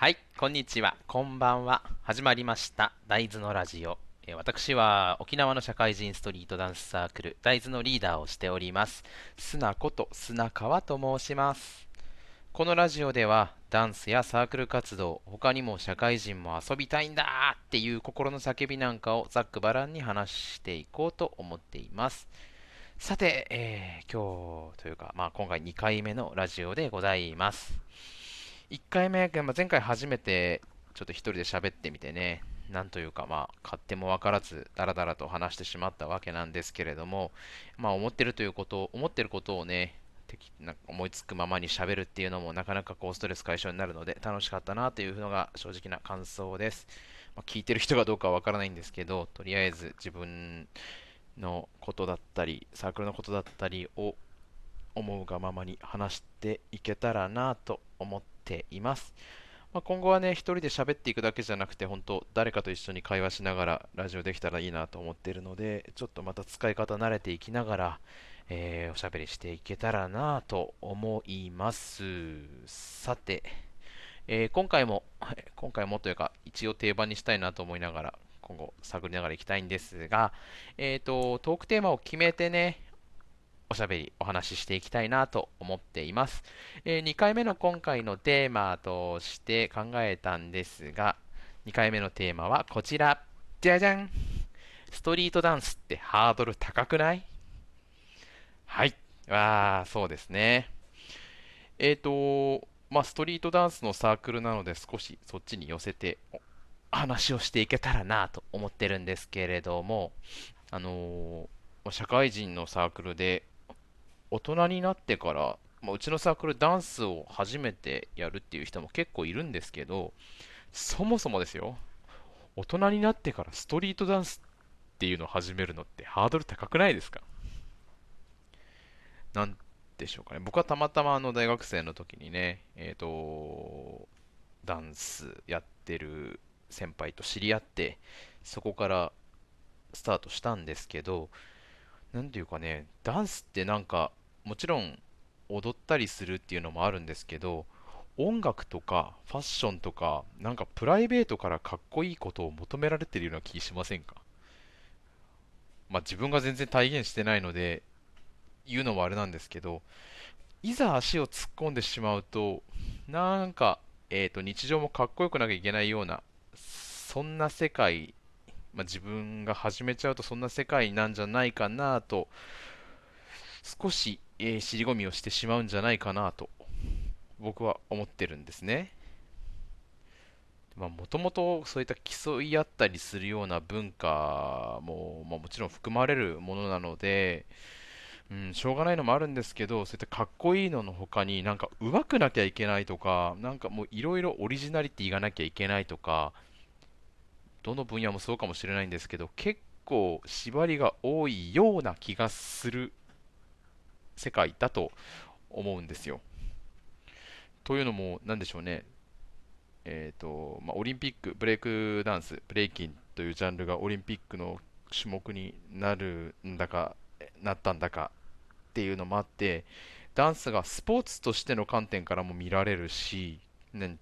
はい、こんにちは、こんばんは。始まりました、大豆のラジオ。え私は沖縄の社会人ストリートダンスサークル、大豆のリーダーをしております。砂こと砂川と申します。このラジオでは、ダンスやサークル活動、他にも社会人も遊びたいんだっていう心の叫びなんかをざっくばらんに話していこうと思っています。さて、えー今日というか、まあ、今回2回目のラジオでございます。1回目、まあ前回初めてちょっと一人で喋ってみてね、なんというか、まあ、勝手も分からず、だらだらと話してしまったわけなんですけれども、まあ、思ってるということ、思ってることをね、な思いつくままに喋るっていうのもなかなかこうストレス解消になるので楽しかったなというのが正直な感想です。まあ、聞いてる人がどうかは分からないんですけど、とりあえず自分のことだったり、サークルのことだったりを思うがままに話していけたらなと思ってています。まあ、今後はね、一人で喋っていくだけじゃなくて、本当、誰かと一緒に会話しながらラジオできたらいいなと思っているので、ちょっとまた使い方慣れていきながら、えーおしゃべりしていけたらなと思います。さて、えー今回も、今回もというか、一応定番にしたいなと思いながら、今後探りながらいきたいんですが、えーと、トークテーマを決めてね、おしゃべり、お話ししていきたいなと思っています。え2回目の今回のテーマとして考えたんですが、2回目のテーマはこちら。じゃじゃんストリートダンスってハードル高くない？はい。ああ、そうですね。えっ、と、まあ、ストリートダンスのサークルなので少しそっちに寄せてお話をしていけたらなと思ってるんですけれども、あのー社会人のサークルで大人になってから、まあ、うちのサークルダンスを初めてやるっていう人も結構いるんですけど、そもそもですよ、大人になってからストリートダンスっていうのを始めるのってハードル高くないですか？なんでしょうかね。僕はたまたまあの大学生の時にね、えっ、と、ダンスやってる先輩と知り合って、そこからスタートしたんですけど、なんていうかね、ダンスってなんか、もちろん踊ったりするっていうのもあるんですけど、音楽とかファッションとか、なんかプライベートからかっこいいことを求められてるような気しませんか？まあ自分が全然体現してないので、言うのもあれなんですけど、いざ足を突っ込んでしまうと、なんか、えーと、日常もかっこよくなきゃいけないような、そんな世界まあ、自分が始めちゃうとそんな世界なんじゃないかなと少し、えー尻込みをしてしまうんじゃないかなと僕は思ってるんですね。もともとそういった競い合ったりするような文化も、まあ、もちろん含まれるものなので、うん、しょうがないのもあるんですけどそういったかっこいいのの他になんか上手くなきゃいけないとかなんかもういろいろオリジナリティがなきゃいけないとかどの分野もそうかもしれないんですけど、結構縛りが多いような気がする世界だと思うんですよ。というのも、なんでしょうね。えっ、と、まあ、オリンピック、ブレイクダンス、ブレイキンというジャンルがオリンピックの種目になるんだか、なったんだかっていうのもあって、ダンスがスポーツとしての観点からも見られるし、ね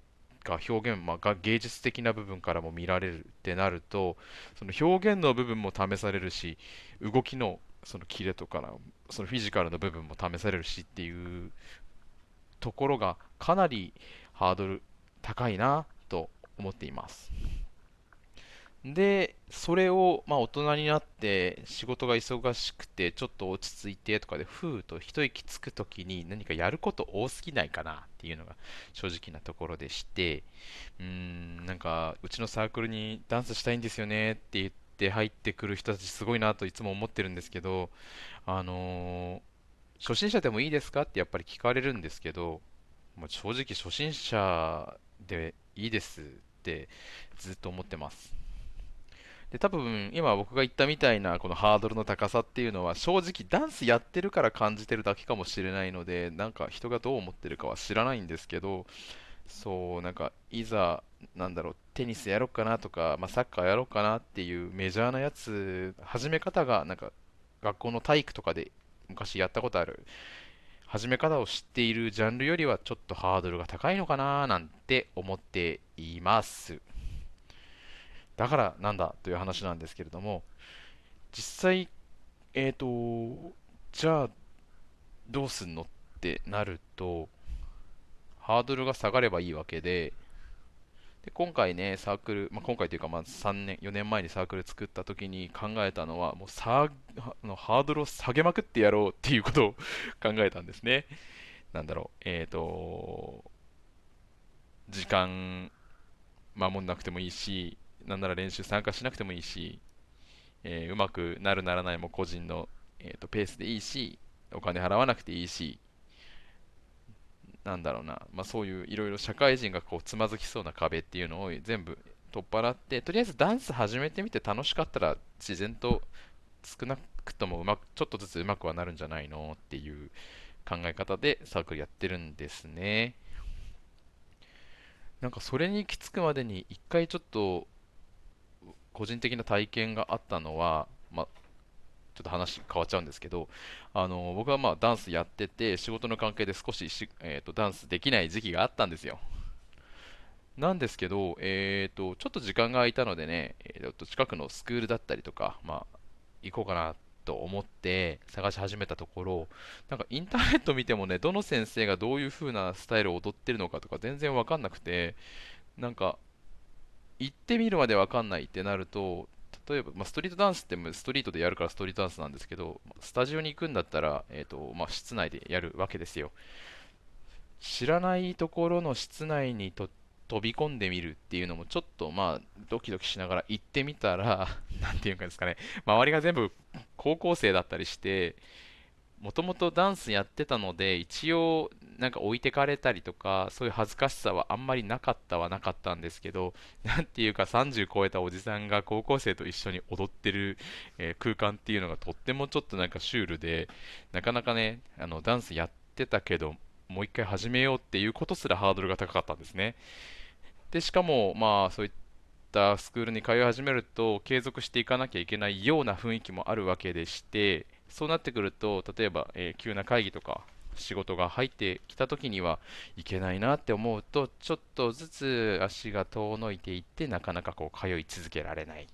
が表現、まあ、芸術的な部分からも見られるってなるとその表現の部分も試されるし動きのそのキレとかなそのフィジカルの部分も試されるしっていうところがかなりハードル高いなと思っています。でそれをまあ大人になって仕事が忙しくてちょっと落ち着いてとかでふーっと一息つくときに何かやること多すぎないかなっていうのが正直なところでしてうーんなんかうちのサークルにダンスしたいんですよねって言って入ってくる人たちすごいなといつも思ってるんですけどあのー初心者でもいいですかってやっぱり聞かれるんですけど、まあ、正直初心者でいいですってずっと思ってます。で多分今僕が言ったみたいなこのハードルの高さっていうのは正直ダンスやってるから感じてるだけかもしれないのでなんか人がどう思ってるかは知らないんですけどそうなんかいざなんだろうテニスやろうかなとか、まあ、サッカーやろうかなっていうメジャーなやつ始め方がなんか学校の体育とかで昔やったことある始め方を知っているジャンルよりはちょっとハードルが高いのかななんて思っています。だからなんだという話なんですけれども、実際、えっ、ー、と、じゃあどうすんのってなると、ハードルが下がればいいわけで、で今回ね、サークル、まあ、今回というかまあ3年、4年前にサークル作った時に考えたのは、もうさのハードルを下げまくってやろうっていうことを 考えたんですね。なんだろう、えっ、ー、と、時間守んなくてもいいし、なんなら練習参加しなくてもいいし、えー、うまくなるならないも個人の、えーとペースでいいし、お金払わなくていいし、なんだろうな、まあ、そういういろいろ社会人がこうつまずきそうな壁っていうのを全部取っ払って、とりあえずダンス始めてみて楽しかったら自然と少なくともうまく、ちょっとずつうまくはなるんじゃないのっていう考え方でサークルやってるんですね。なんかそれに行き着くまでに一回ちょっと個人的な体験があったのは、まあ、ちょっと話変わっちゃうんですけど、あの僕はまあダンスやってて、仕事の関係で少しし、えーと、ダンスできない時期があったんですよ。なんですけど、えーと、ちょっと時間が空いたのでね、えーと、近くのスクールだったりとか、まあ、行こうかなと思って探し始めたところ、なんかインターネット見てもね、どの先生がどういう風なスタイルを踊ってるのかとか全然わかんなくて、なんか、行ってみるまでわかんないってなると、例えば、まあ、ストリートダンスってストリートでやるからストリートダンスなんですけど、スタジオに行くんだったら、えーとまあ、室内でやるわけですよ。知らないところの室内にと飛び込んでみるっていうのもちょっとまあドキドキしながら行ってみたら、なんていうんですかね、周りが全部高校生だったりして、もともとダンスやってたので、一応なんか置いてかれたりとか、そういう恥ずかしさはあんまりなかったはなかったんですけど、なんていうか30超えたおじさんが高校生と一緒に踊ってる、えー、空間っていうのがとってもちょっとなんかシュールで、なかなかね、あのダンスやってたけど、もう一回始めようっていうことすらハードルが高かったんですね。で、しかも、まあそういったスクールに通い始めると、継続していかなきゃいけないような雰囲気もあるわけでして、そうなってくると、例えば、えー、急な会議とか、仕事が入ってきた時にはいけないなって思うと、ちょっとずつ足が遠のいていって、なかなかこう通い続けられない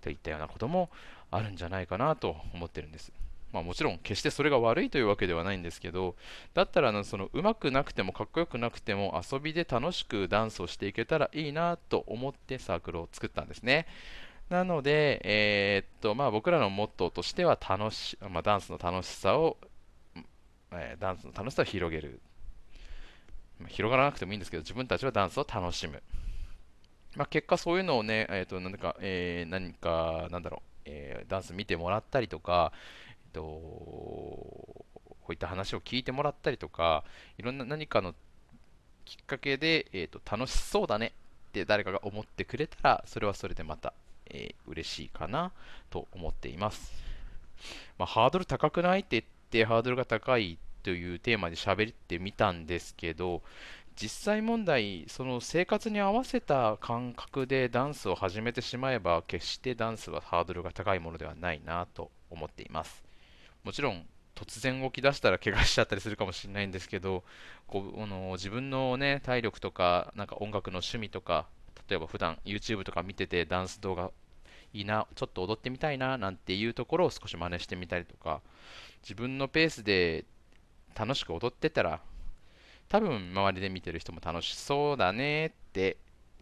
といったようなこともあるんじゃないかなと思ってるんです。まあ、もちろん決してそれが悪いというわけではないんですけど、だったらその上手くなくてもかっこよくなくても遊びで楽しくダンスをしていけたらいいなと思ってサークルを作ったんですね。なので、えー、っとまあ、僕らのモットーとしては楽し、まあ、ダンスの楽しさを、えー、ダンスの楽しさを広げる、ま、広がらなくてもいいんですけど自分たちはダンスを楽しむ、まあ、結果そういうのをね、えー、っと何か、えー、何かなんだろう、えダンス見てもらったりとか、えっとこういった話を聞いてもらったりとかいろんな何かのきっかけで、えーと楽しそうだねって誰かが思ってくれたらそれはそれでまたえー、嬉しいかなと思っています。まあ、ハードル高くないって言ってハードルが高いというテーマで喋ってみたんですけど実際問題その生活に合わせた感覚でダンスを始めてしまえば決してダンスはハードルが高いものではないなと思っていますもちろん突然動き出したら怪我しちゃったりするかもしれないんですけどこうあの自分の、ね、体力とかなんか音楽の趣味とか例えば普段 YouTube とか見ててダンス動画いいな、ちょっと踊ってみたいななんていうところを少し真似してみたりとか、自分のペースで楽しく踊ってたら、多分周りで見てる人も楽しそうだねって、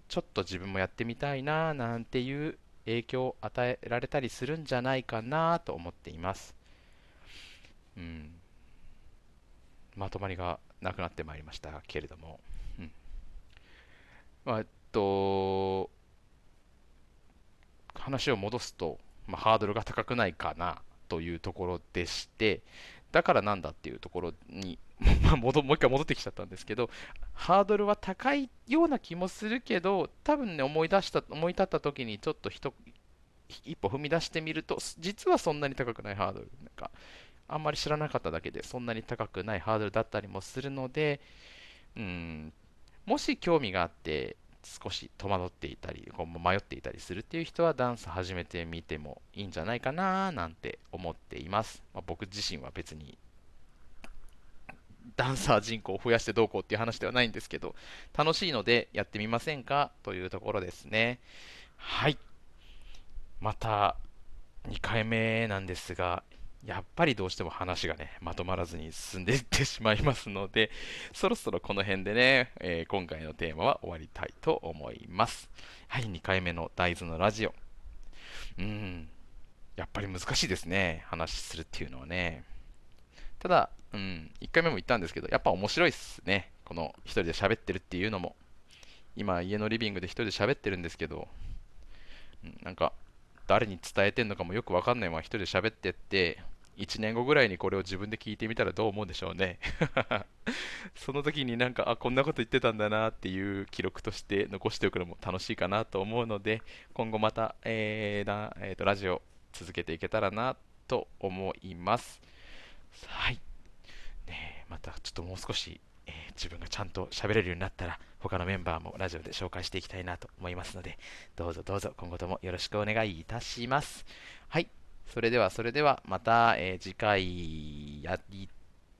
ちょっと自分もやってみたいななんていう影響を与えられたりするんじゃないかなと思っています。うん。まとまりがなくなってまいりましたけれども。うん。まあ、えっと、話を戻すと、まあ、ハードルが高くないかなというところでして、だからなんだっていうところに もう一回戻ってきちゃったんですけど、ハードルは高いような気もするけど、多分ね、思い出した、思い立った時にちょっと一一歩踏み出してみると、実はそんなに高くないハードル、なんか、あんまり知らなかっただけで、そんなに高くないハードルだったりもするので、うん、もし興味があって、少し戸惑っていたり、こう迷っていたりするっていう人はダンス始めてみてもいいんじゃないかななんて思っています。まあ、僕自身は別にダンサー人口を増やしてどうこうっていう話ではないんですけど、楽しいのでやってみませんかというところですね。はい。また、2回目なんですが、やっぱりどうしても話がね、まとまらずに進んでいってしまいますので、そろそろこの辺でね、えー、今回のテーマは終わりたいと思います。はい、2回目の大豆のラジオ。うん、やっぱり難しいですね、話するっていうのはね。ただ、うん、1回目も言ったんですけど、やっぱ面白いっすね。この1人で喋ってるっていうのも。今、家のリビングで1人で喋ってるんですけど、うん、なんか、誰に伝えてんのかもよくわかんないまま1人で喋ってって、1年後ぐらいにこれを自分で聞いてみたらどう思うでしょうね その時になんか、あ、こんなこと言ってたんだなっていう記録として残しておくのも楽しいかなと思うので、今後また、えーなえーと、ラジオ続けていけたらなと思います。はい。ねまたちょっともう少し、えー、自分がちゃんと喋れるようになったら、他のメンバーもラジオで紹介していきたいなと思いますので、どうぞどうぞ今後ともよろしくお願いいたします。はい。それでは、それでは、また、えー、次回やり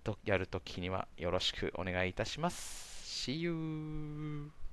とやるときにはよろしくお願いいたします。See you!